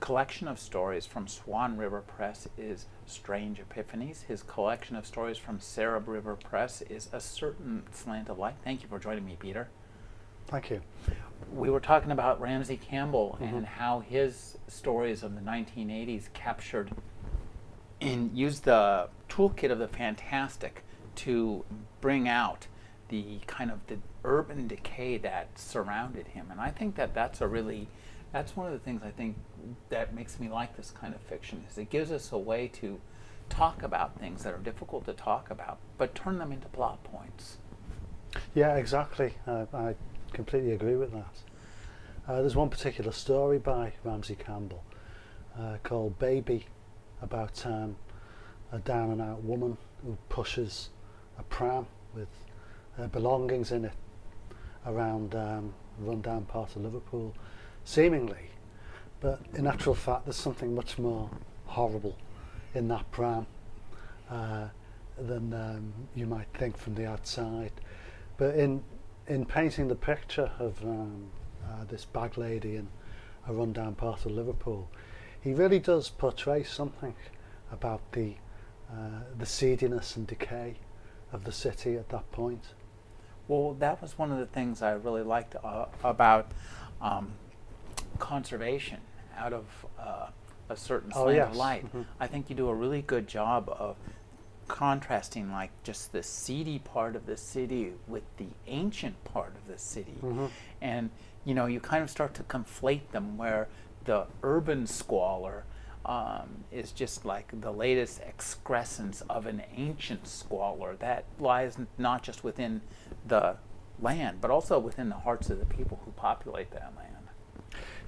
collection of stories from Swan River Press is Strange Epiphanies. His collection of stories from Sarob River Press is A Certain Slant of Light. Thank you for joining me, Peter. Thank you. We were talking about Ramsey Campbell mm-hmm. and how his stories of the 1980s captured and used the toolkit of the fantastic to bring out the kind of the urban decay that surrounded him. And I think that that's a really that's one of the things I think that makes me like this kind of fiction is it gives us a way to talk about things that are difficult to talk about, but turn them into plot points. Yeah, exactly. I completely agree with that. Uh, there's one particular story by Ramsey Campbell uh, called Baby about um, a down and out woman who pushes a pram with her belongings in it around um, a rundown part of Liverpool seemingly. But in actual fact, there's something much more horrible in that pram uh, than um, you might think from the outside. But in in painting the picture of um, uh, this bag lady in a rundown part of Liverpool, he really does portray something about the uh, the seediness and decay of the city at that point. Well, that was one of the things I really liked uh, about um, conservation out of uh, a certain oh, slant yes. of light. Mm-hmm. I think you do a really good job of contrasting like just the seedy part of the city with the ancient part of the city. Mm-hmm. And you know, you kind of start to conflate them where the urban squalor um, is just like the latest excrescence of an ancient squalor that lies not just within the land, but also within the hearts of the people who populate that land.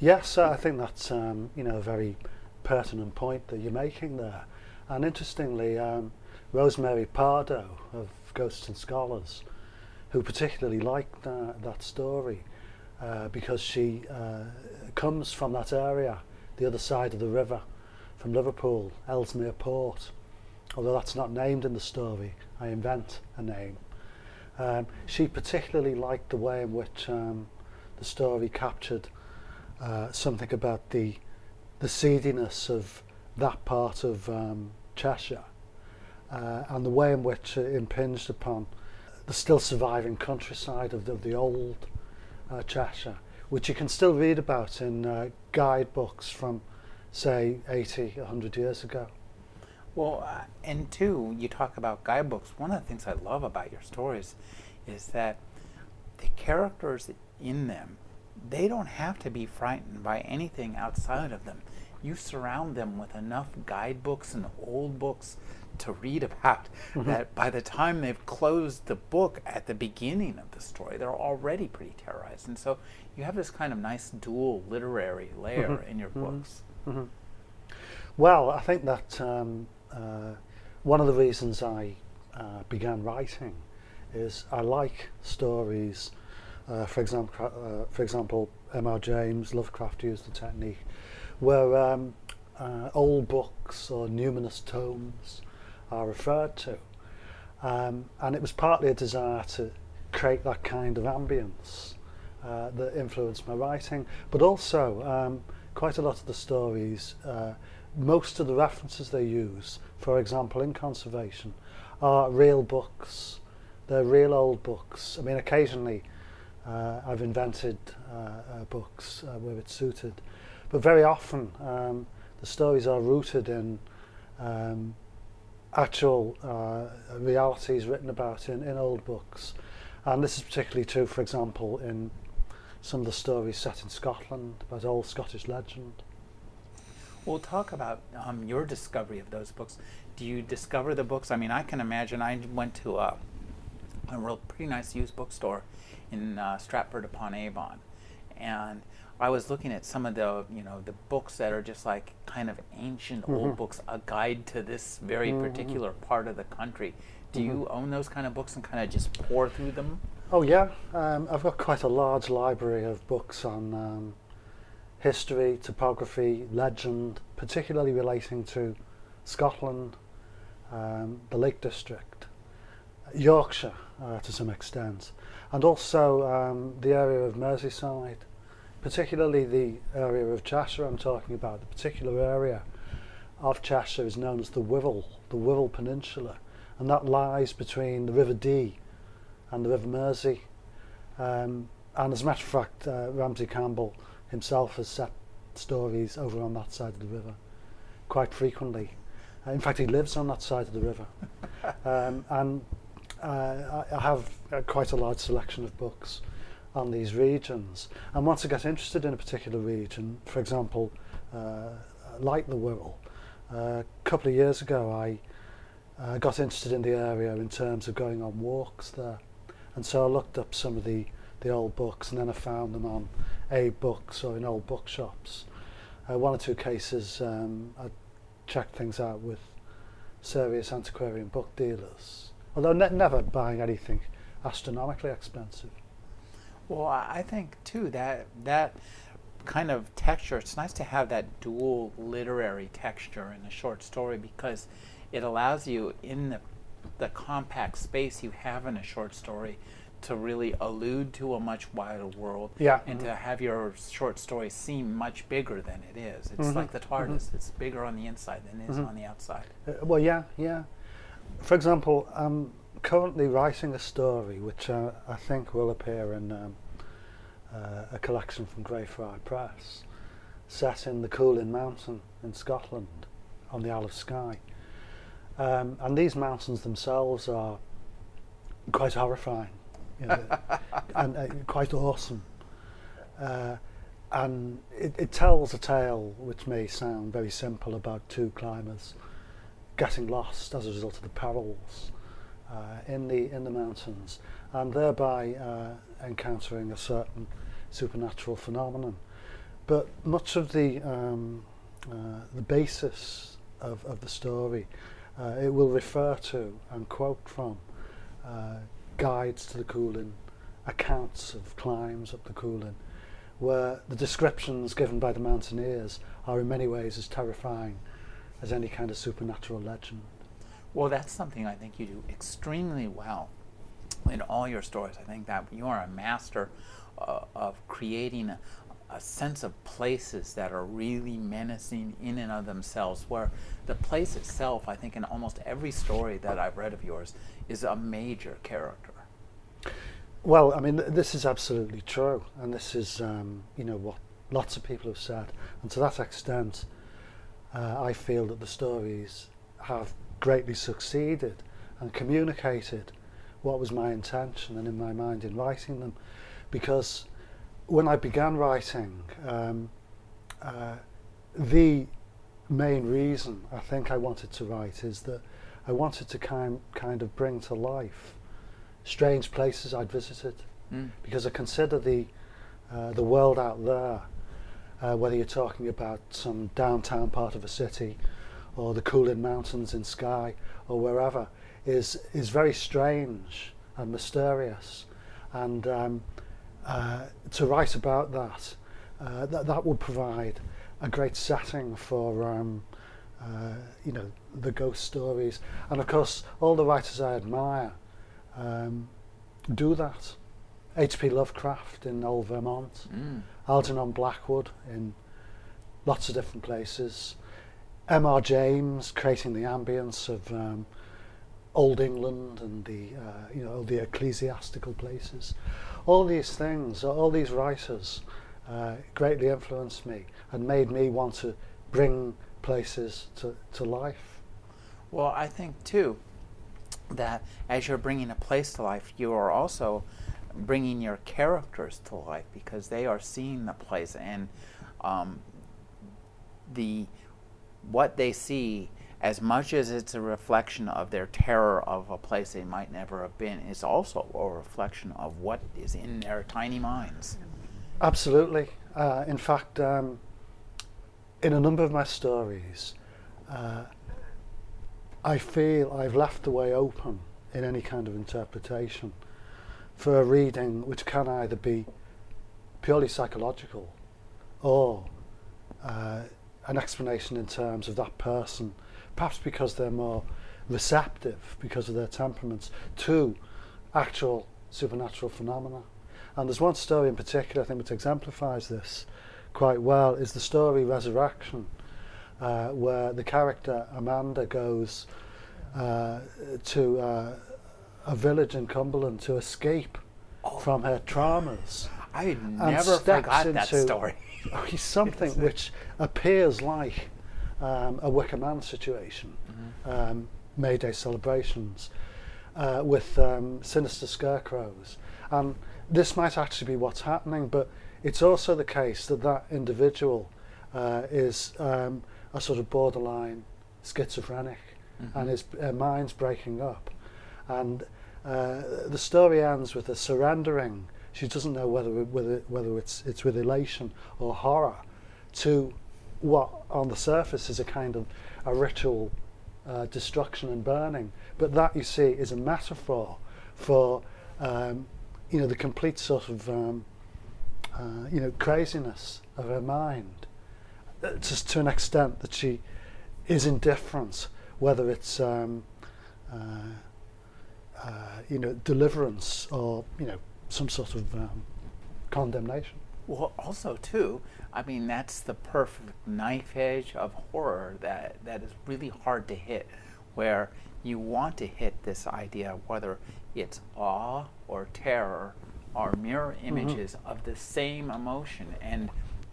Yes, I think that's um, you know a very pertinent point that you're making there. And interestingly, um, Rosemary Pardo of Ghosts and Scholars, who particularly liked that story uh, because she uh, comes from that area, the other side of the river, from Liverpool, Ellesmere Port. Although that's not named in the story, I invent a name. Um, she particularly liked the way in which um, the story captured uh, something about the the seediness of that part of um, Cheshire uh, and the way in which it impinged upon the still surviving countryside of the, of the old uh, Cheshire, which you can still read about in uh, guidebooks from, say, 80, 100 years ago. Well, uh, and two, you talk about guidebooks. One of the things I love about your stories is that the characters in them they don't have to be frightened by anything outside of them. You surround them with enough guidebooks and old books to read about mm-hmm. that by the time they've closed the book at the beginning of the story, they're already pretty terrorized. And so you have this kind of nice dual literary layer mm-hmm. in your mm-hmm. books. Mm-hmm. Well, I think that um, uh, one of the reasons I uh, began writing is I like stories uh, for example, uh, for example, M.R. James, Lovecraft used the technique where um, uh, old books or numinous tomes are referred to. Um, and it was partly a desire to create that kind of ambience uh, that influenced my writing, but also um, quite a lot of the stories, uh, most of the references they use, for example, in conservation, are real books. They're real old books. I mean, occasionally uh, I've invented uh, uh, books uh, where it's suited. But very often um, the stories are rooted in um, actual uh, realities written about in, in old books. And this is particularly true, for example, in some of the stories set in Scotland about old Scottish legend. We'll talk about um, your discovery of those books. Do you discover the books? I mean, I can imagine I went to a, a real pretty nice used bookstore in uh, Stratford upon Avon. And I was looking at some of the you know the books that are just like kind of ancient mm-hmm. old books, a guide to this very mm-hmm. particular part of the country. Do mm-hmm. you own those kind of books and kind of just pour through them? Oh yeah, um, I've got quite a large library of books on um, history, topography, legend, particularly relating to Scotland, um, the Lake District, Yorkshire uh, to some extent, and also um, the area of Merseyside, particularly the area of Cheshire I'm talking about. The particular area of Cheshire is known as the Wirral, the Wirral Peninsula, and that lies between the River Dee and the River Mersey. Um, and as a matter of fact, uh, Ramsey Campbell himself has set stories over on that side of the river quite frequently. Uh, in fact, he lives on that side of the river. um, and uh, I have uh, quite a large selection of books on these regions. And once I get interested in a particular region, for example, uh, like the Wirral, uh, a couple of years ago I uh, got interested in the area in terms of going on walks there. And so I looked up some of the, the old books and then I found them on AbeBooks or in old bookshops. Uh, one or two cases um, I checked things out with serious antiquarian book dealers, although ne- never buying anything astronomically expensive. Well, I think too that that kind of texture. It's nice to have that dual literary texture in a short story because it allows you in the the compact space you have in a short story to really allude to a much wider world yeah. and mm-hmm. to have your short story seem much bigger than it is. It's mm-hmm. like the TARDIS, mm-hmm. it's bigger on the inside than it is mm-hmm. on the outside. Uh, well, yeah, yeah. For example, I'm currently writing a story which uh, I think will appear in um, uh, a collection from Gray Friar Press set in the Cuillin Mountain in Scotland on the Isle of Skye. Um, and these mountains themselves are quite horrifying you know, and uh, quite awesome. Uh, and it, it tells a tale which may sound very simple about two climbers getting lost as a result of the perils uh, in the in the mountains, and thereby uh, encountering a certain supernatural phenomenon. But much of the um, uh, the basis of, of the story uh, it will refer to and quote from uh, guides to the Cuillin, accounts of climbs up the Cuillin, where the descriptions given by the mountaineers are in many ways as terrifying as any kind of supernatural legend. Well, that's something I think you do extremely well in all your stories. I think that you are a master uh, of creating a, a sense of places that are really menacing in and of themselves, where the place itself, I think, in almost every story that I've read of yours, is a major character. Well, I mean, this is absolutely true, and this is, um, you know, what lots of people have said, and to that extent, uh, I feel that the stories have greatly succeeded and communicated what was my intention and in my mind in writing them, because when I began writing, um, uh, the main reason I think I wanted to write is that I wanted to kind kind of bring to life strange places I'd visited mm. because I consider the uh, the world out there, uh, whether you're talking about some downtown part of a city or the Cuillin Mountains in Skye or wherever, is is very strange and mysterious, and um, uh, to write about that, uh, that that would provide a great setting for. Um, uh, you know the ghost stories, and of course all the writers I admire um, do that. H.P. Lovecraft in Old Vermont, mm. Algernon Blackwood in lots of different places, M.R. James creating the ambience of um, Old England and the uh, you know the ecclesiastical places. All these things, all these writers, uh, greatly influenced me and made me want to bring places to, to life. Well, I think too that as you're bringing a place to life, you are also bringing your characters to life because they are seeing the place and um, the what they see as much as it's a reflection of their terror of a place they might never have been is also a reflection of what is in their tiny minds. Absolutely. Uh, in fact, um, in a number of my stories, uh, I feel I've left the way open in any kind of interpretation for a reading which can either be purely psychological or uh, an explanation in terms of that person, perhaps because they're more receptive because of their temperaments to actual supernatural phenomena. And there's one story in particular, I think, which exemplifies this quite well, is the story Resurrection, uh, where the character Amanda goes uh, to uh, a village in Cumberland to escape oh. from her traumas. I never forgot that story. something which appears like um, a Wicker Man situation, mm-hmm. um, Mayday celebrations, uh, with um, sinister scarecrows. And this might actually be what's happening, but it's also the case that that individual uh, is um, a sort of borderline schizophrenic mm-hmm. and his uh, mind's breaking up. And uh, the story ends with a surrendering. She doesn't know whether whether whether it's it's with elation or horror to what on the surface is a kind of a ritual uh, destruction and burning. But that you see is a metaphor for um, you know the complete sort of um, uh, you know craziness of her mind, uh, just to an extent that she is indifferent whether it's um, uh, uh, you know deliverance or you know some sort of um, condemnation. Well, also too, I mean that's the perfect knife edge of horror that that is really hard to hit, where you want to hit this idea whether it's awe or terror are mirror mm-hmm. images mm-hmm. of the same emotion and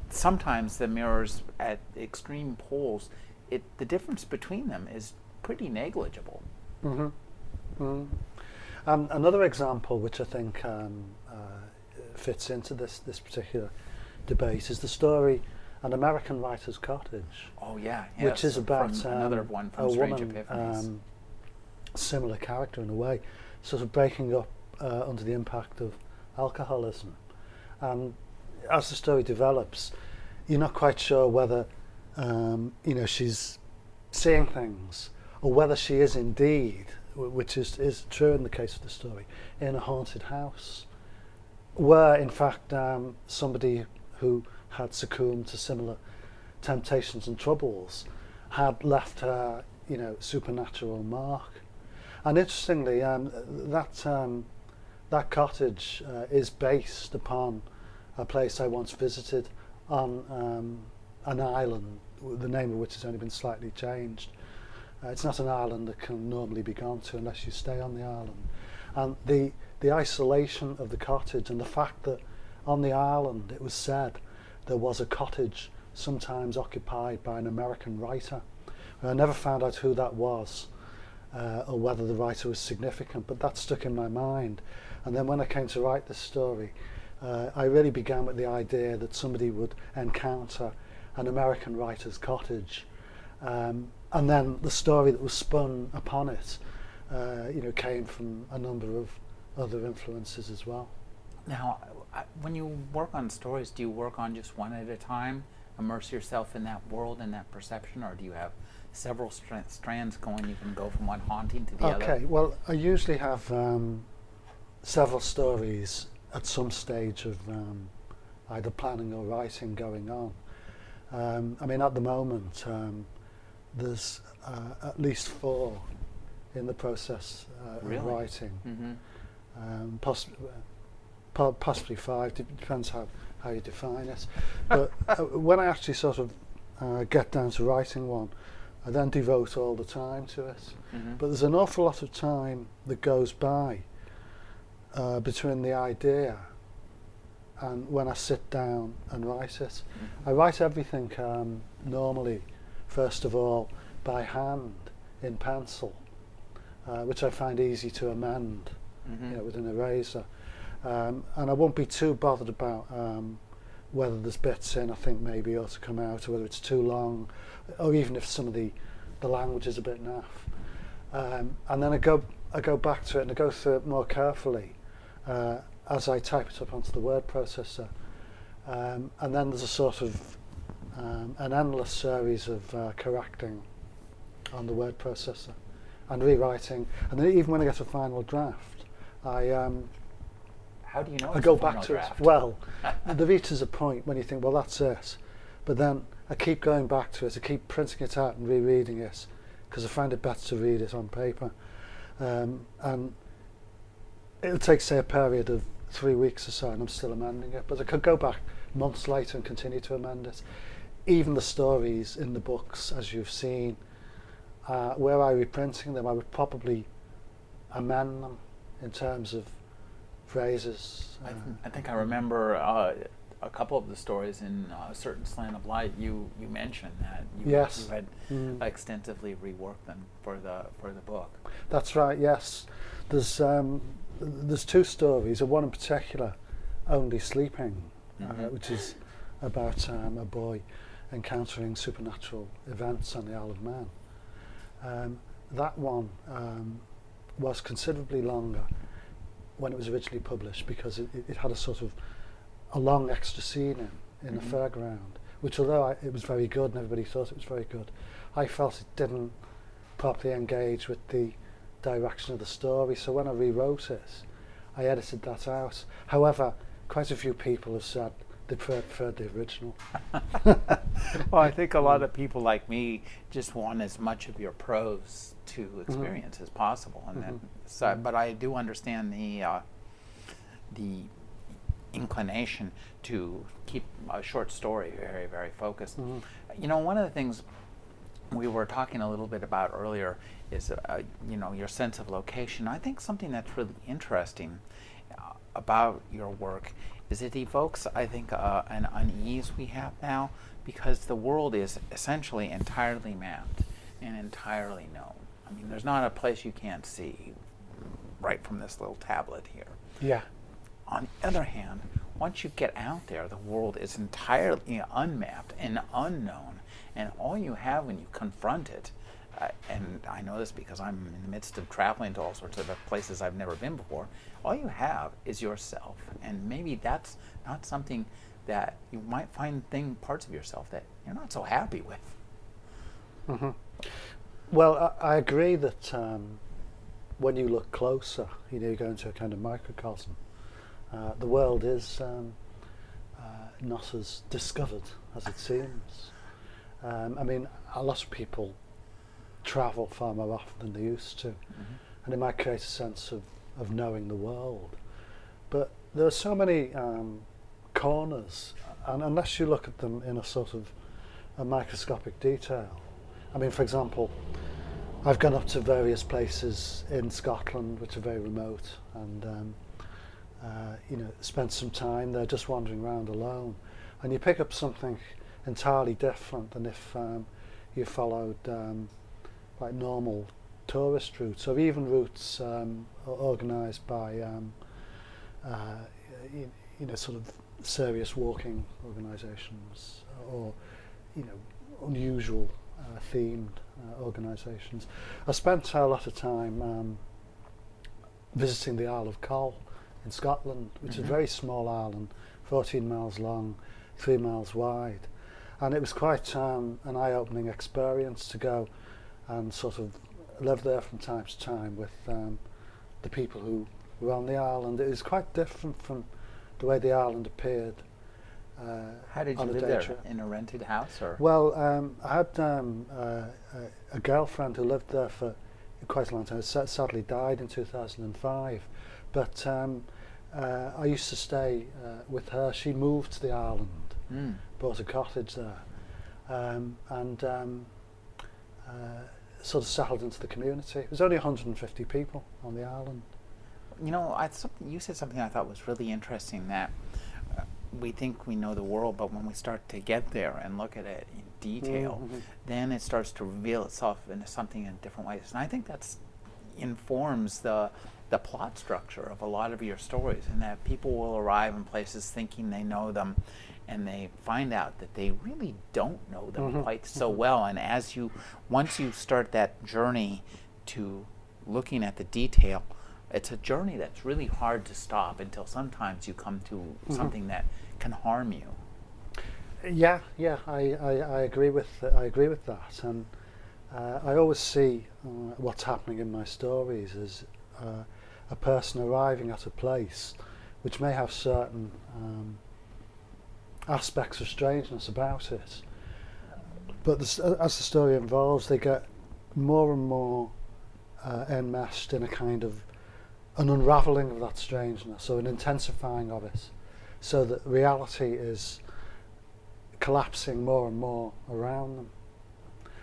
sometimes the mirrors at extreme poles it the difference between them is pretty negligible. Mm-hmm. Mm. Um, another example, which I think um, uh, fits into this this particular debate, is the story "An American Writer's Cottage." Oh yeah, yes, which is about um, another one from a Strange woman, Um, similar character in a way, sort of breaking up uh, under the impact of alcoholism, and as the story develops, you're not quite sure whether um, you know she's seeing things or whether she is indeed, which is, is true in the case of the story, in a haunted house, where in fact um, somebody who had succumbed to similar temptations and troubles had left her, you know, supernatural mark. And interestingly, um, that um, that cottage uh, is based upon a place I once visited on um, an island, the name of which has only been slightly changed. Uh, it's not an island that can normally be gone to unless you stay on the island. And the, the isolation of the cottage and the fact that on the island it was said there was a cottage sometimes occupied by an American writer. I never found out who that was uh, or whether the writer was significant, but that stuck in my mind. And then when I came to write this story, uh, I really began with the idea that somebody would encounter an American writer's cottage um, and then the story that was spun upon it, uh, you know, came from a number of other influences as well. Now, when you work on stories, do you work on just one at a time, immerse yourself in that world and that perception, or do you have several str- strands going? You can go from one haunting to the okay, other. Okay, well, I usually have um, several stories at some stage of um, either planning or writing going on. Um, I mean, at the moment, um, there's uh, at least four in the process uh, really? of writing. Mm-hmm. Um, poss- po- possibly five, depends how, how you define it. But uh, when I actually sort of uh, get down to writing one, I then devote all the time to it. Mm-hmm. But there's an awful lot of time that goes by uh, between the idea and when I sit down and write it. Mm-hmm. I write everything um, normally first of all by hand in pencil, uh, which I find easy to amend mm-hmm. you know, with an eraser. Um, and I won't be too bothered about um, whether there's bits in I think maybe ought to come out, or whether it's too long, or even if some of the, the language is a bit naff. Um, and then I go I go back to it and I go through it more carefully uh, as I type it up onto the word processor. Um, and then there's a sort of um, an endless series of uh, correcting on the word processor and rewriting. And then even when I get a final draft, I um, how do you know? I go back to draft? it. Well, there reaches a point when you think, well, that's it, but then I keep going back to it. I keep printing it out and rereading it because I find it better to read it on paper. Um, and it'll take, say, a period of three weeks or so, and I'm still amending it. But I could go back months later and continue to amend it. Even the stories in the books, as you've seen, uh, where I reprinting them, I would probably amend them in terms of phrases. I, th- I think I remember uh, a couple of the stories in uh, a certain slant of light. You you mentioned that you, yes. you had mm. extensively reworked them for the for the book. That's right. Yes, there's um, there's two stories. And one in particular, only sleeping, uh, mm-hmm. which is about um, a boy encountering supernatural events on the Isle of Man. Um, that one um, was considerably longer when it was originally published because it, it had a sort of a long extra scene in, in mm-hmm. the fairground, which although I, it was very good and everybody thought it was very good, I felt it didn't properly engage with the direction of the story. So when I rewrote it, I edited that out. However, quite a few people have said they preferred the original. well, I think a lot of people like me just want as much of your prose to mm-hmm. experience mm-hmm. as possible, and mm-hmm. so. Mm-hmm. But I do understand the uh, the inclination to keep a short story very, very focused. Mm-hmm. You know, one of the things we were talking a little bit about earlier is, uh, you know, your sense of location. I think something that's really interesting uh, about your work is it evokes, I think, uh, an unease we have now because the world is essentially entirely mapped and entirely known. I mean, there's not a place you can't see right from this little tablet here. Yeah. On the other hand, once you get out there, the world is entirely unmapped and unknown, and all you have when you confront it, and I know this because I'm in the midst of traveling to all sorts of places I've never been before, all you have is yourself, and maybe that's not something that you might find thing parts of yourself that you're not so happy with. Mm-hmm. Well, I, I, agree that um, when you look closer, you know, you go into a kind of microcosm uh, the world is um, uh, not as discovered as it seems. Um, I mean, a lot of people travel far more often than they used to, mm-hmm. and it might create a sense of, of knowing the world. But there are so many um, corners, and unless you look at them in a sort of a microscopic detail, I mean, for example, I've gone up to various places in Scotland which are very remote, and um, uh, you know, spent some time there just wandering around alone, and you pick up something entirely different than if um, you followed um, like normal tourist routes or even routes um, organised by um, uh, you, you, know sort of serious walking organisations or you know unusual uh, themed uh, organisations. I spent a lot of time um, visiting the Isle of Coll in Scotland, which mm-hmm. is a mm-hmm. very small island, 14 miles long, three miles wide. And it was quite um, an eye opening experience to go and sort of live there from time to time with um, the people who were on the island. It was quite different from the way the island appeared. Uh, How did you live there? Trip. In a rented house, or? Well, um, I had um, uh, a, girlfriend who lived there for quite a long time. Sadly, died in 2005. But um, uh, I used to stay uh, with her. She moved to the island, mm. bought a cottage there, um, and um, uh, sort of settled into the community. It was only 150 people on the island. You know, I, you said something I thought was really interesting that uh, we think we know the world, but when we start to get there and look at it in detail, mm-hmm. then it starts to reveal itself into something in different ways. And I think that's informs the the plot structure of a lot of your stories, and that people will arrive in places thinking they know them, and they find out that they really don't know them mm-hmm. quite so mm-hmm. well. And as you, once you start that journey to looking at the detail, it's a journey that's really hard to stop until sometimes you come to mm-hmm. something that can harm you. Yeah, yeah, I, I, I agree with I agree with that, and uh, I always see uh, what's happening in my stories as uh, a person arriving at a place which may have certain um, aspects of strangeness about it, but as the story evolves, they get more and more uh, enmeshed in a kind of an unraveling of that strangeness or an intensifying of it, so that reality is collapsing more and more around them.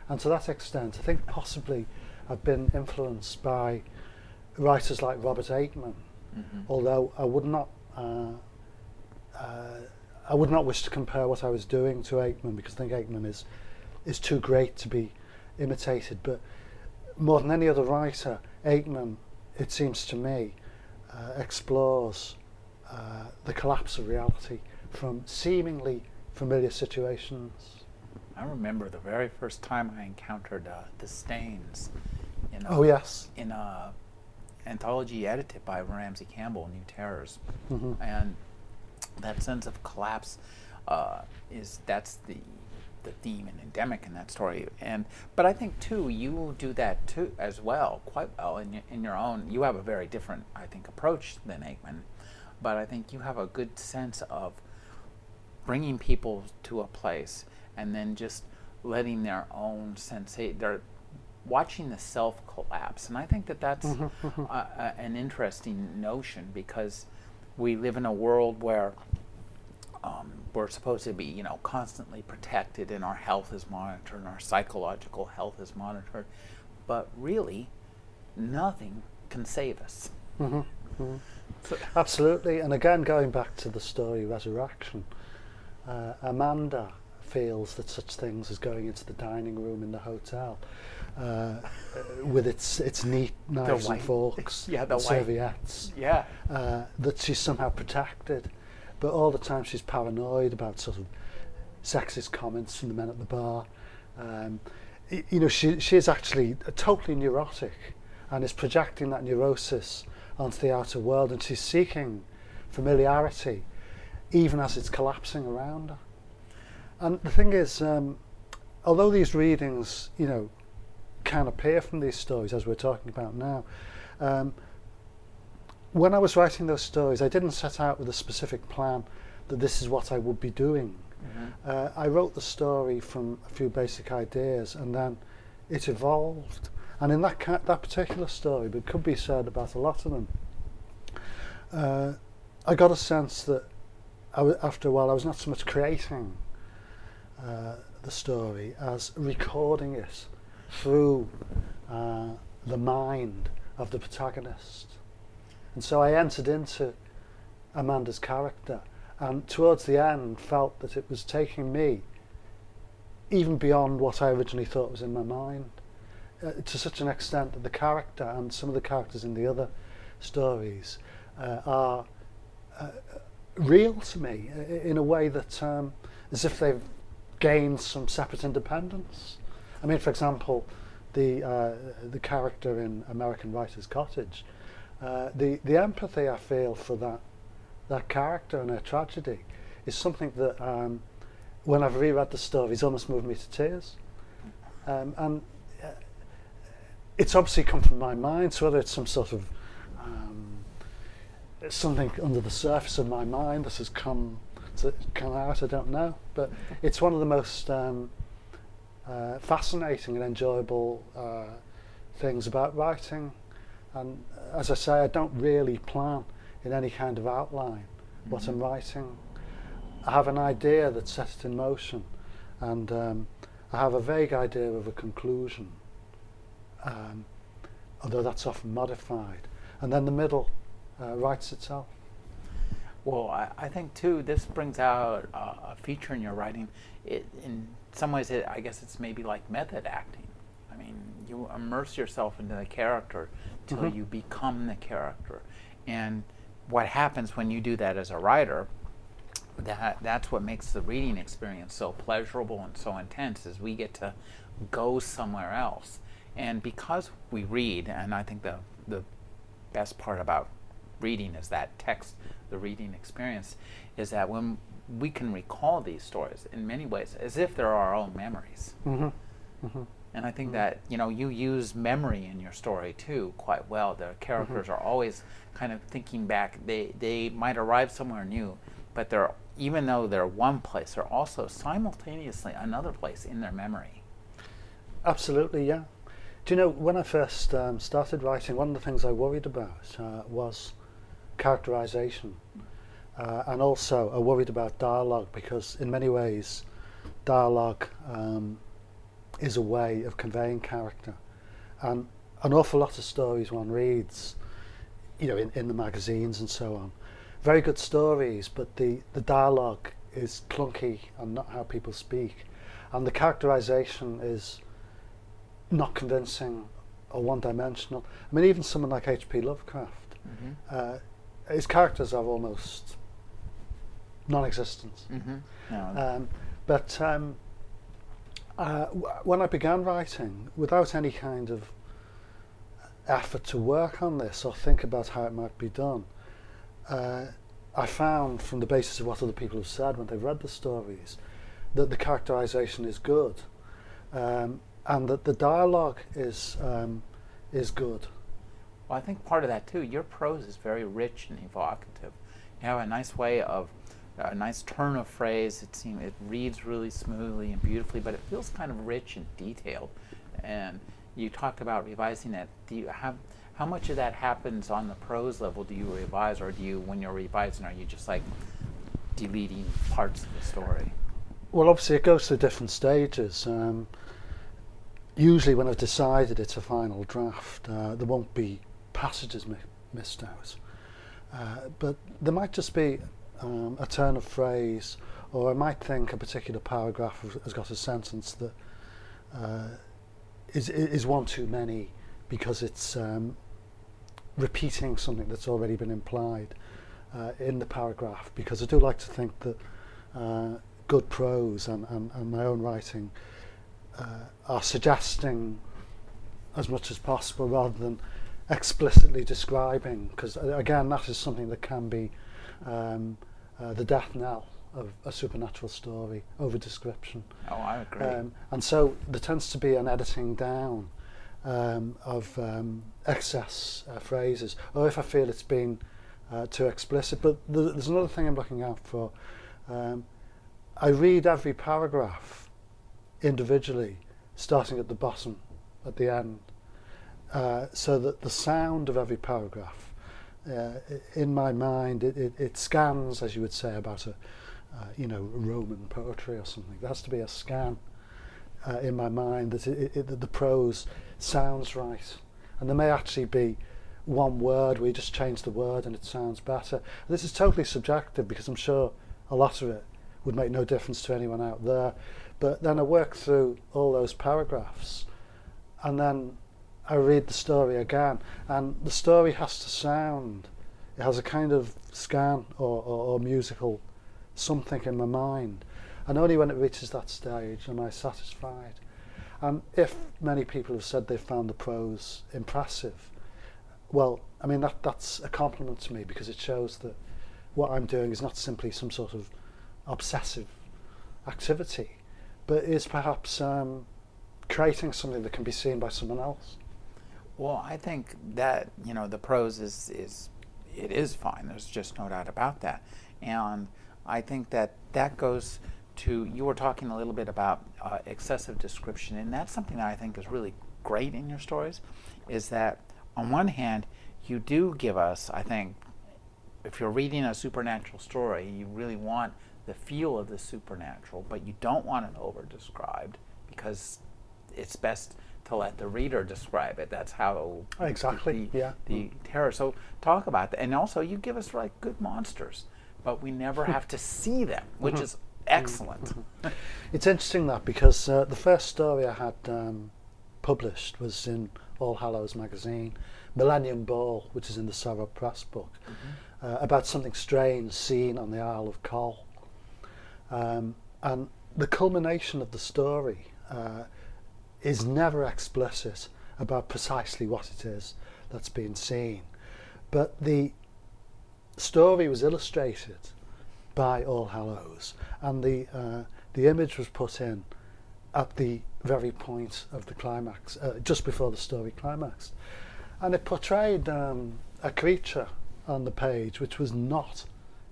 And to that extent, I think possibly I've been influenced by writers like Robert Aickman, mm-hmm. although I would not. Uh, uh, I would not wish to compare what I was doing to Aickman because I think Aickman is is too great to be imitated. But more than any other writer, Aickman, it seems to me, uh, explores uh, the collapse of reality from seemingly familiar situations. I remember the very first time I encountered uh, the Stains. In a, oh yes. In a anthology edited by Ramsey Campbell, New Terrors, mm-hmm. and that sense of collapse uh, is that's the the theme and endemic in that story. And but I think too you do that too as well quite well in your, in your own. You have a very different I think approach than Aickman, but I think you have a good sense of bringing people to a place and then just letting their own sensate their watching the self collapse and i think that that's mm-hmm, mm-hmm. an interesting notion because we live in a world where um, we're supposed to be you know constantly protected and our health is monitored and our psychological health is monitored. But really nothing can save us. Mm-hmm, mm-hmm. so absolutely. And again going back to the story resurrection uh, Amanda feels that such things as going into the dining room in the hotel uh, with its its neat knives and forks, yeah, and serviettes, yeah, uh, that she's somehow protected, but all the time she's paranoid about sort of sexist comments from the men at the bar. Um, you know, she she is actually totally neurotic, and is projecting that neurosis onto the outer world, and she's seeking familiarity even as it's collapsing around her. And the thing is, um, although these readings, you know, can appear from these stories as we're talking about now, um, when I was writing those stories, I didn't set out with a specific plan that this is what I would be doing. Mm-hmm. Uh, I wrote the story from a few basic ideas, and then it evolved. And in that ca- that particular story, but could be said about a lot of them, uh, I got a sense that after a while, I was not so much creating uh, the story as recording it through uh, the mind of the protagonist. And so I entered into Amanda's character, and towards the end, felt that it was taking me even beyond what I originally thought was in my mind, uh, to such an extent that the character and some of the characters in the other stories uh, are uh, real to me in a way that, um, as if they've gained some separate independence. I mean, for example, the uh, the character in American Writer's Cottage, uh, the the empathy I feel for that that character and her tragedy is something that, um, when I've reread the story, has almost moved me to tears. Um, and uh, it's obviously come from my mind, so whether it's some sort of something under the surface of my mind that has come to come out. I don't know, but it's one of the most um, uh, fascinating and enjoyable uh, things about writing. And as I say, I don't really plan in any kind of outline mm-hmm. what I'm mm-hmm. writing. I have an idea that sets it in motion, and um, I have a vague idea of a conclusion, um, although that's often modified. And then the middle uh, writes itself. Well, I, I, think too, this brings out uh, a feature in your writing. It, in some ways, it, I guess it's maybe like method acting. I mean, you immerse yourself into the character till mm-hmm. you become the character. And what happens when you do that as a writer, that that's what makes the reading experience so pleasurable and so intense is we get to go somewhere else. And because we read, and I think the the best part about reading is that text, the reading experience, is that when we can recall these stories in many ways as if they're our own memories. Mm-hmm. Mm-hmm. And I think mm-hmm. that you know you use memory in your story too quite well. The characters mm-hmm. are always kind of thinking back. They they might arrive somewhere new, but they're even though they're one place, they're also simultaneously another place in their memory. Absolutely, yeah. Do you know when I first um, started writing, one of the things I worried about uh, was characterization, uh, and also I worried about dialogue because in many ways, dialogue um, is a way of conveying character, and an awful lot of stories one reads, you know, in, in the magazines and so on, very good stories, but the, the dialogue is clunky and not how people speak, and the characterization is not convincing or one-dimensional. I mean, even someone like H.P. Lovecraft, mm-hmm. uh, his characters are almost non-existent. Mm-hmm. No. Um, but um, uh, when I began writing, without any kind of effort to work on this or think about how it might be done, uh, I found from the basis of what other people have said when they've read the stories that the characterization is good um, and that the dialogue is um, is good. Well, I think part of that too. Your prose is very rich and evocative. You have a nice way of a nice turn of phrase. It seems it reads really smoothly and beautifully, but it feels kind of rich and detailed. And you talked about revising it. Do you have how much of that happens on the prose level? Do you revise, or do you, when you're revising, are you just like deleting parts of the story? Well, obviously, it goes through different stages. Um, usually, when I've decided it's a final draft, uh, there won't be passages mi- missed out. Uh, but there might just be um, a turn of phrase, or I might think a particular paragraph has got a sentence that uh, is is one too many because it's um, repeating something that's already been implied uh, in the paragraph. Because I do like to think that uh, good prose and, and, and my own writing uh, are suggesting as much as possible rather than explicitly describing. Because uh, again, that is something that can be um, uh, the death knell of a supernatural story over description. Oh, I agree. Um, and so there tends to be an editing down um, of um, excess uh, phrases, or if I feel it's been uh, too explicit. But th- there's another thing I'm looking out for. Um, I read every paragraph individually, starting at the bottom, at the end, uh, so that the sound of every paragraph uh, in my mind, it, it, it, scans, as you would say, about a, uh, you know, Roman poetry or something. There has to be a scan uh, in my mind that, it, that the prose sounds right. And there may actually be one word where you just change the word and it sounds better. This is totally subjective because I'm sure a lot of it would make no difference to anyone out there. But then I work through all those paragraphs and then I read the story again, and the story has to sound. It has a kind of scan or, or, or musical something in my mind, and only when it reaches that stage am I satisfied. And if many people have said they've found the prose impressive, well, I mean that that's a compliment to me because it shows that what I'm doing is not simply some sort of obsessive activity, but is perhaps um, creating something that can be seen by someone else. Well, I think that you know the prose is is it is fine. There's just no doubt about that, and I think that that goes to you were talking a little bit about uh, excessive description, and that's something that I think is really great in your stories. Is that on one hand you do give us, I think, if you're reading a supernatural story, you really want the feel of the supernatural, but you don't want it over described because it's best to let the reader describe it. That's how exactly the, yeah the mm. terror. So talk about that, and also you give us like good monsters, but we never have to see them, which mm-hmm. is excellent. Mm-hmm. it's interesting that because uh, the first story I had um, published was in All Hallows magazine, Millennium Ball, which is in the Sarob Press book, mm-hmm. uh, about something strange seen on the Isle of Coll, um, and the culmination of the story. Uh, is never explicit about precisely what it is that's being seen. But the story was illustrated by All Hallows, and the uh, the image was put in at the very point of the climax, uh, just before the story climaxed, and it portrayed um, a creature on the page which was not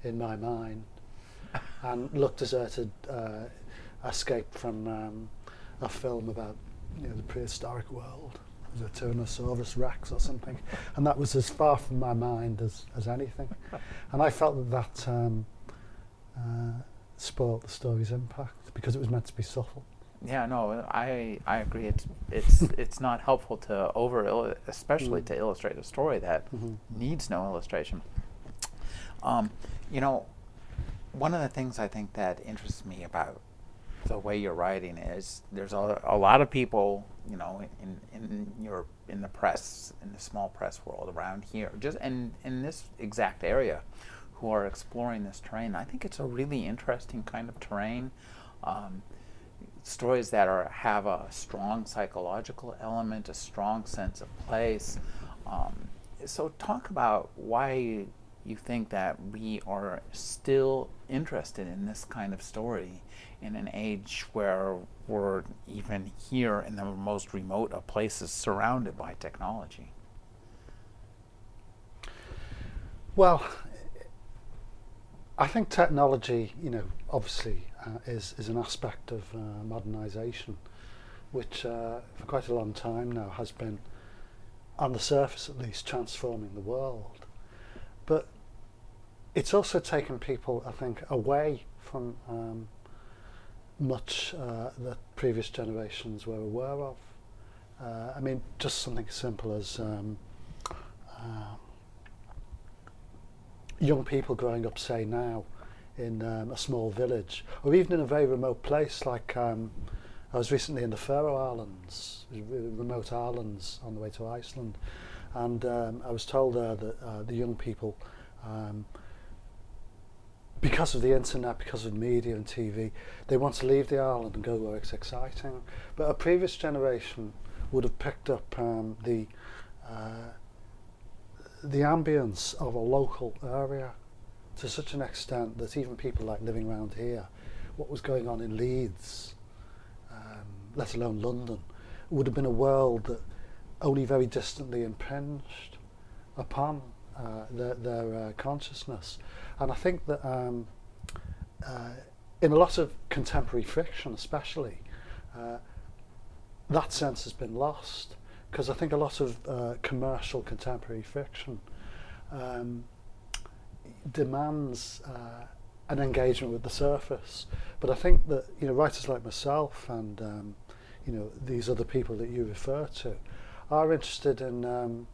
in my mind, and looked as though it had uh, escaped from um, a film about you know, the prehistoric world was a Tyrannosaurus Rex or something, and that was as far from my mind as, as anything. And I felt that that um, uh, spoilt the story's impact because it was meant to be subtle. Yeah, no, I I agree. It's it's it's not helpful to over, especially mm. to illustrate a story that mm-hmm. needs no illustration. Um, you know, one of the things I think that interests me about the way you're writing is there's a, a lot of people, you know, in, in your in the press, in the small press world around here, just in, in this exact area, who are exploring this terrain. I think it's a really interesting kind of terrain. Um, stories that are have a strong psychological element, a strong sense of place. Um, so talk about why you think that we are still interested in this kind of story in an age where we're even here in the most remote of places surrounded by technology? Well, I think technology, you know, obviously uh, is, is an aspect of uh, modernisation, which uh, for quite a long time now has been, on the surface at least, transforming the world. But it's also taken people, I think, away from um, much uh, that previous generations were aware of. Uh, I mean, just something as simple as um, uh, young people growing up, say now, in um, a small village, or even in a very remote place like um, I was recently in the Faroe Islands, remote islands on the way to Iceland, and um, I was told that uh, the young people um, because of the internet, because of media and TV, they want to leave the island and go where it's exciting. But a previous generation would have picked up um, the uh, the ambience of a local area to such an extent that even people like living around here, what was going on in Leeds, um, let alone London, would have been a world that only very distantly impinged upon uh, their, their uh, consciousness. And I think that um, uh, in a lot of contemporary fiction, especially, uh, that sense has been lost because I think a lot of uh, commercial contemporary fiction um, demands uh, an engagement with the surface. But I think that you know writers like myself and um, you know these other people that you refer to are interested in um,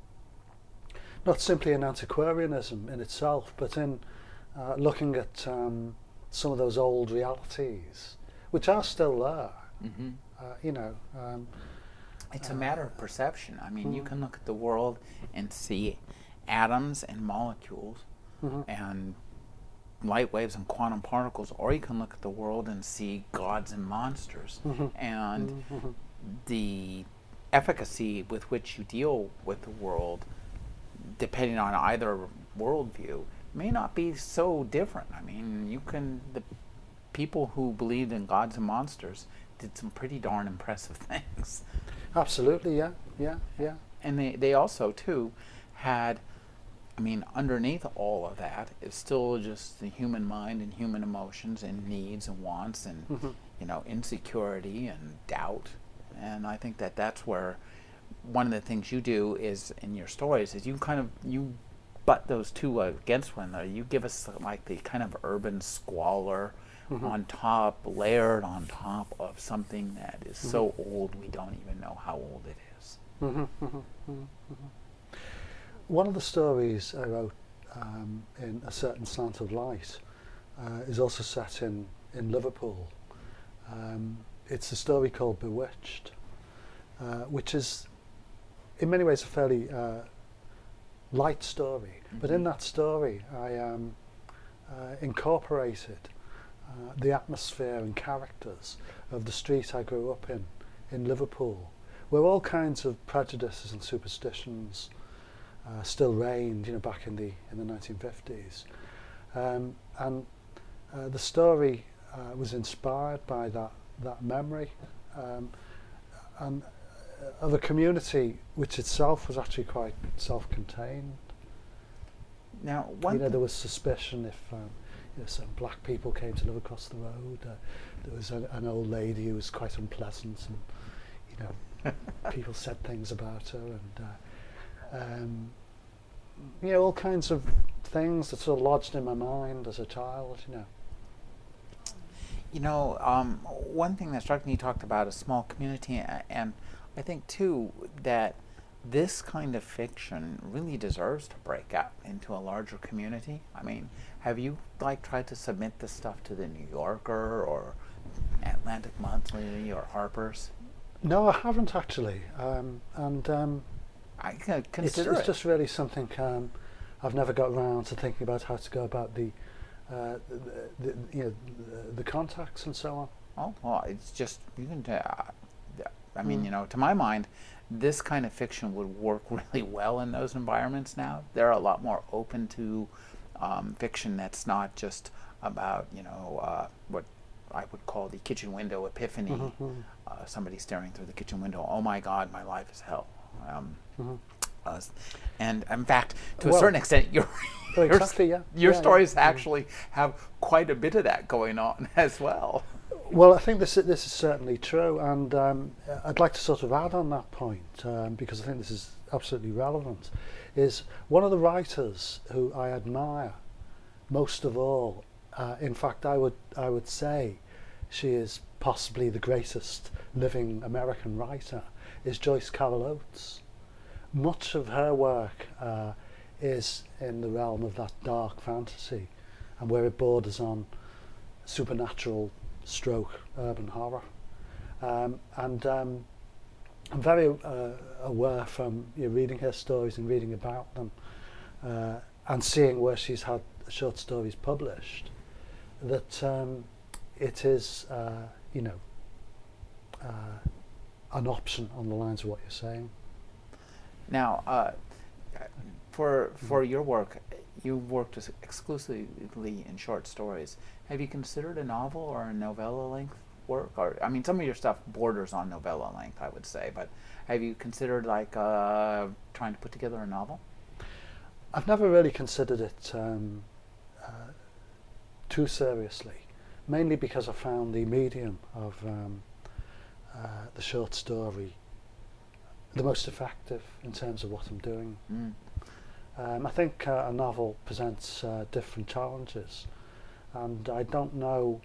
not simply in antiquarianism in itself, but in uh, looking at um, some of those old realities, which are still there. Mm-hmm. Uh, you know. Um, it's a matter of perception. I mean, mm-hmm. you can look at the world and see atoms and molecules mm-hmm. and light waves and quantum particles, or you can look at the world and see gods and monsters. Mm-hmm. And mm-hmm. the efficacy with which you deal with the world, depending on either worldview, may not be so different. I mean, you can the people who believed in gods and monsters did some pretty darn impressive things. Absolutely, yeah, yeah, yeah. And they they also too had I mean, underneath all of that is still just the human mind and human emotions and needs and wants and mm-hmm. you know insecurity and doubt. And I think that that's where one of the things you do is in your stories is you kind of you butt those two against one another. You give us like the kind of urban squalor mm-hmm. on top, layered on top of something that is mm-hmm. so old we don't even know how old it is. Mm-hmm, mm-hmm, mm-hmm, mm-hmm. One of the stories I wrote um, in A Certain Slant of Light uh, is also set in, in Liverpool. Um, it's a story called Bewitched, uh, which is in many ways a fairly uh, light story. Mm-hmm. But in that story, I um, uh, incorporated uh, the atmosphere and characters of the street I grew up in, in Liverpool, where all kinds of prejudices and superstitions uh, still reigned, you know, back in the in the 1950s. Um, and uh, the story uh, was inspired by that that memory, um, and of a community which itself was actually quite self-contained. Now, one you know, there was suspicion if um, you know, some black people came to live across the road. Uh, there was a, an old lady who was quite unpleasant, and you know, people said things about her, and uh, um, you know, all kinds of things that sort of lodged in my mind as a child. You know. You know, um, one thing that struck me, you talked about a small community, and I think too that this kind of fiction really deserves to break out into a larger community. I mean, have you like tried to submit this stuff to the New Yorker or Atlantic Monthly or Harper's? No, I haven't actually, um, and um, I can consider it's, it's just really something um, I've never got around to thinking about how to go about the, uh, the, the, you know, the, the, contacts and so on. Oh well, it's just you can. Uh, I mean, mm. you know, to my mind, this kind of fiction would work really well in those environments now. They're a lot more open to um, fiction that's not just about, you know, uh, what I would call the kitchen window epiphany. Mm-hmm. mm-hmm. Uh, somebody staring through the kitchen window, oh my God, my life is hell. Um, mm-hmm. uh, and in fact, to well, a certain extent, your your, exactly, yeah. your yeah, stories yeah. actually have quite a bit of that going on as well. Well, I think this this is certainly true, and um, I'd like to sort of add on that point um, because I think this is absolutely relevant. Is one of the writers who I admire most of all. Uh, in fact, I would I would say she is possibly the greatest living American writer. Is Joyce Carol Oates. Much of her work uh, is in the realm of that dark fantasy, and where it borders on supernatural stroke urban horror. Um, and um, I'm very uh, aware from you know, reading her stories and reading about them uh, and seeing where she's had short stories published that um, it is, uh, you know, uh, an option on the lines of what you're saying. Now, uh, for for your work, you worked exclusively in short stories. Have you considered a novel or a novella length work? Or I mean, some of your stuff borders on novella length, I would say. But have you considered like uh, trying to put together a novel? I've never really considered it um, uh, too seriously, mainly because I found the medium of um, uh, the short story the most effective in terms of what I'm doing. Mm. Um, I think uh, a novel presents uh, different challenges and I don't know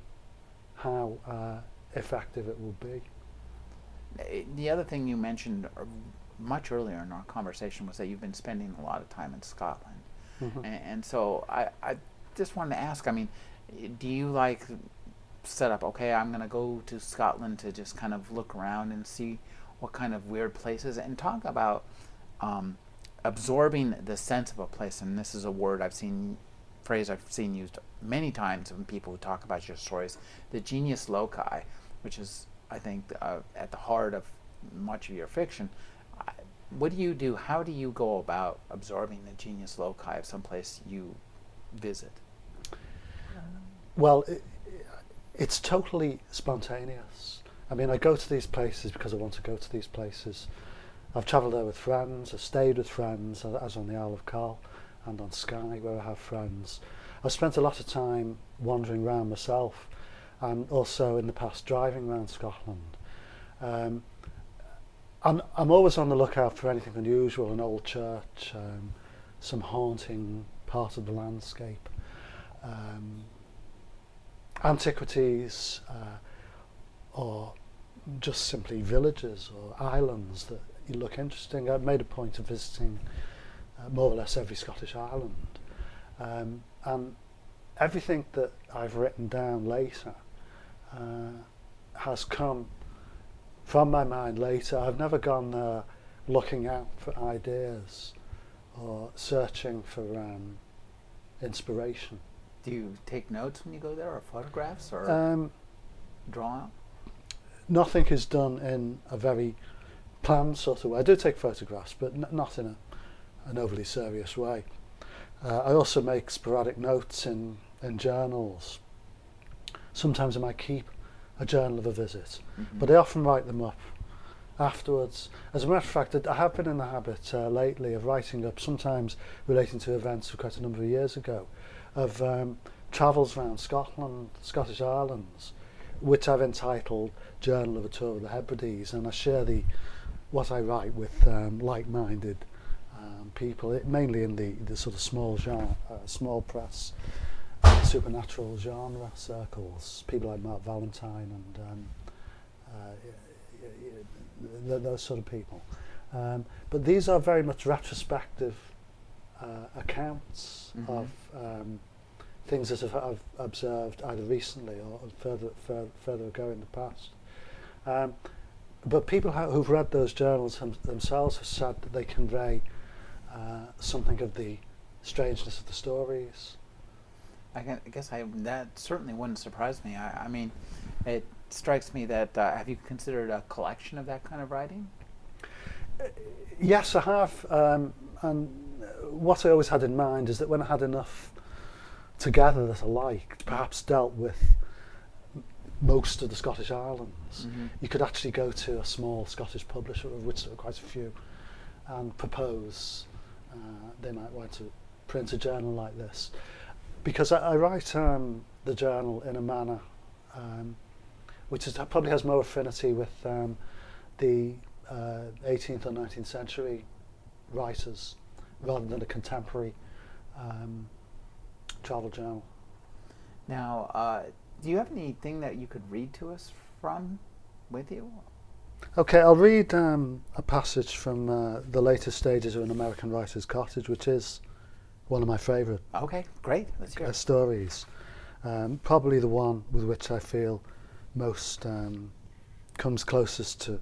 how uh, effective it will be. Eh, the other thing you mentioned uh, much earlier in our conversation was that you've been spending a lot of time in Scotland, mm-hmm. and, and, so I, I just wanted to ask. I mean, do you like set up? Okay, I'm going to go to Scotland to just kind of look around and see what kind of weird places, and talk about um, absorbing the sense of a place. And this is a word I've seen phrase I've seen used many times when people who talk about your stories, the genius loci, which is, I think, uh, at the heart of much of your fiction. what do you do? How do you go about absorbing the genius loci of some place you visit? Well, it, it's totally spontaneous. I mean, I go to these places because I want to go to these places. I've travelled there with friends, I've stayed with friends, as on the Isle of Carle and on Skye where I have friends. I've spent a lot of time wandering around myself and also in the past driving around Scotland. Um, I'm, I'm always on the lookout for anything unusual, an old church, um, some haunting part of the landscape, um, antiquities, uh, or just simply villages or islands that you look interesting. I've made a point of visiting uh, more or less every Scottish island. Um, and everything that I've written down later uh, has come from my mind later. I've never gone uh, looking out for ideas or searching for um, inspiration. Do you take notes when you go there, or photographs, or um, draw out? Nothing is done in a very planned sort of way. I do take photographs, but n- not in a an overly serious way. Uh, I also make sporadic notes in, in journals sometimes I might keep a journal of a visit, mm-hmm. but I often write them up afterwards. As a matter of fact, I have been in the habit uh, lately of writing up, sometimes relating to events of quite a number of years ago, of um, travels around Scotland, Scottish Islands, which I've entitled Journal of a Tour of the Hebrides, and I share the what I write with um, like-minded um, people, it, mainly in the, the sort of small genre, uh, small press, uh, supernatural genre circles, people like Mark Valentine and um, uh, those sort of people. Um, but these are very much retrospective uh, accounts mm-hmm. of um, things that I've, I've observed either recently or further, further, further ago in the past. Um, but people ha- who've read those journals them- themselves have said that they convey uh, something of the strangeness of the stories. I, guess I that certainly wouldn't surprise me. I, I mean, it strikes me that uh, have you considered a collection of that kind of writing? Uh, yes, I have. Um, and what I always had in mind is that when I had enough together that I liked, perhaps dealt with most of the Scottish Islands, mm-hmm. you could actually go to a small Scottish publisher, of which there are quite a few, and propose uh, they might want to print a journal like this. Because I, I write um, the journal in a manner um, which is, probably has more affinity with um, the uh, 18th or 19th century writers rather than a contemporary um, travel journal. Now, uh, do you have anything that you could read to us from with you? Okay, I'll read um, a passage from uh, the later stages of An American Writer's Cottage, which is one of my favourite. Okay, great. Let's hear uh, stories. Um, probably the one with which I feel most um, comes closest to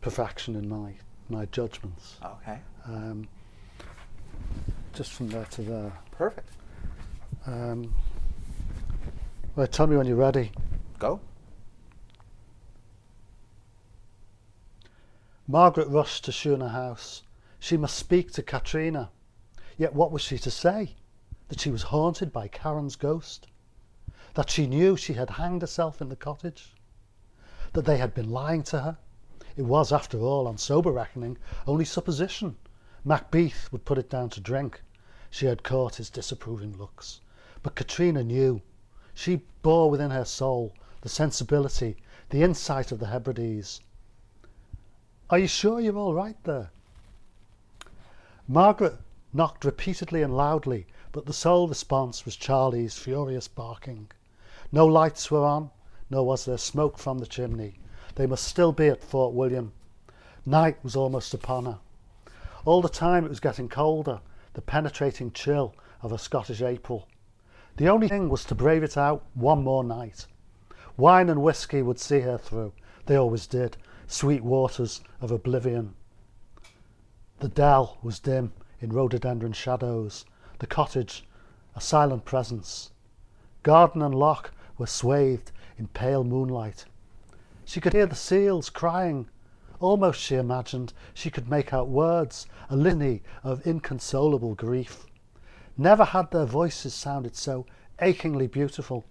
perfection in my my judgments. Okay. Um, just from there to there. Perfect. Um, right, tell me when you're ready. Go. Margaret rushed to Shuna House. She must speak to Katrina. Yet what was she to say? That she was haunted by Karen's ghost? that she knew she had hanged herself in the cottage, that they had been lying to her. It was, after all, on sober reckoning, only supposition. Macbeth would put it down to drink. She had caught his disapproving looks. But Katrina knew. She bore within her soul the sensibility, the insight of the Hebrides. Are you sure you're all right there? Margaret knocked repeatedly and loudly, but the sole response was Charlie's furious barking. No lights were on, nor was there smoke from the chimney. They must still be at Fort William. Night was almost upon her. All the time it was getting colder, the penetrating chill of a Scottish April. The only thing was to brave it out one more night. Wine and whisky would see her through. They always did. Sweet waters of oblivion. The dell was dim in rhododendron shadows. The cottage, a silent presence. Garden and loch were swathed in pale moonlight. She could hear the seals crying. Almost, she imagined, she could make out words, a litany of inconsolable grief. Never had their voices sounded so achingly beautiful,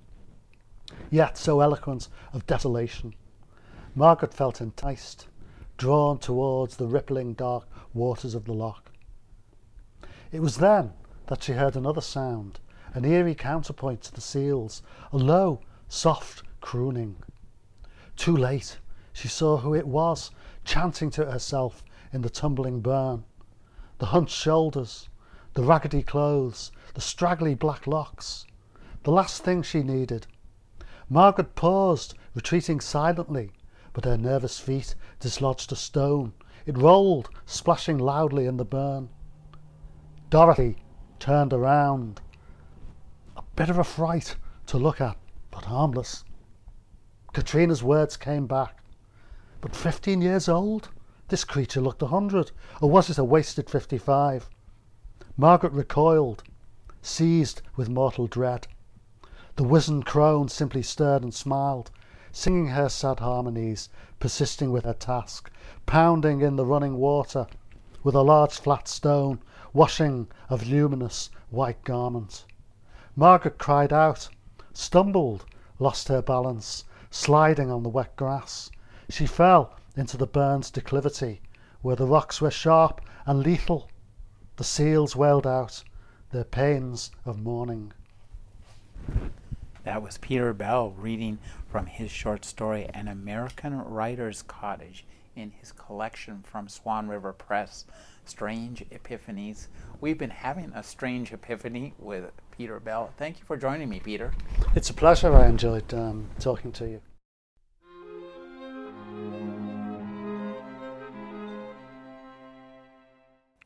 yet so eloquent of desolation. Margaret felt enticed, drawn towards the rippling dark waters of the loch. It was then that she heard another sound, an eerie counterpoint to the seals, a low, soft crooning. Too late, she saw who it was, chanting to herself in the tumbling burn. The hunched shoulders, the raggedy clothes, the straggly black locks. The last thing she needed. Margaret paused, retreating silently, but her nervous feet dislodged a stone. It rolled, splashing loudly in the burn. Dorothy turned around. A bit of a fright to look at, but harmless. Katrina's words came back. But 15 years old? This creature looked a hundred, or was it a wasted 55? Margaret recoiled, seized with mortal dread. The wizened crone simply stirred and smiled, singing her sad harmonies, persisting with her task, pounding in the running water with a large flat stone, washing of luminous white garment. Margaret cried out, stumbled, lost her balance, sliding on the wet grass. She fell into the burned declivity, where the rocks were sharp and lethal. The seals wailed out their pains of mourning. That was Peter Bell reading from his short story, An American Writer's Cottage, in his collection from Swan River Press, Strange Epiphanies. We've been having a strange epiphany with Peter Bell. Thank you for joining me, Peter. It's a pleasure. I enjoyed um, talking to you.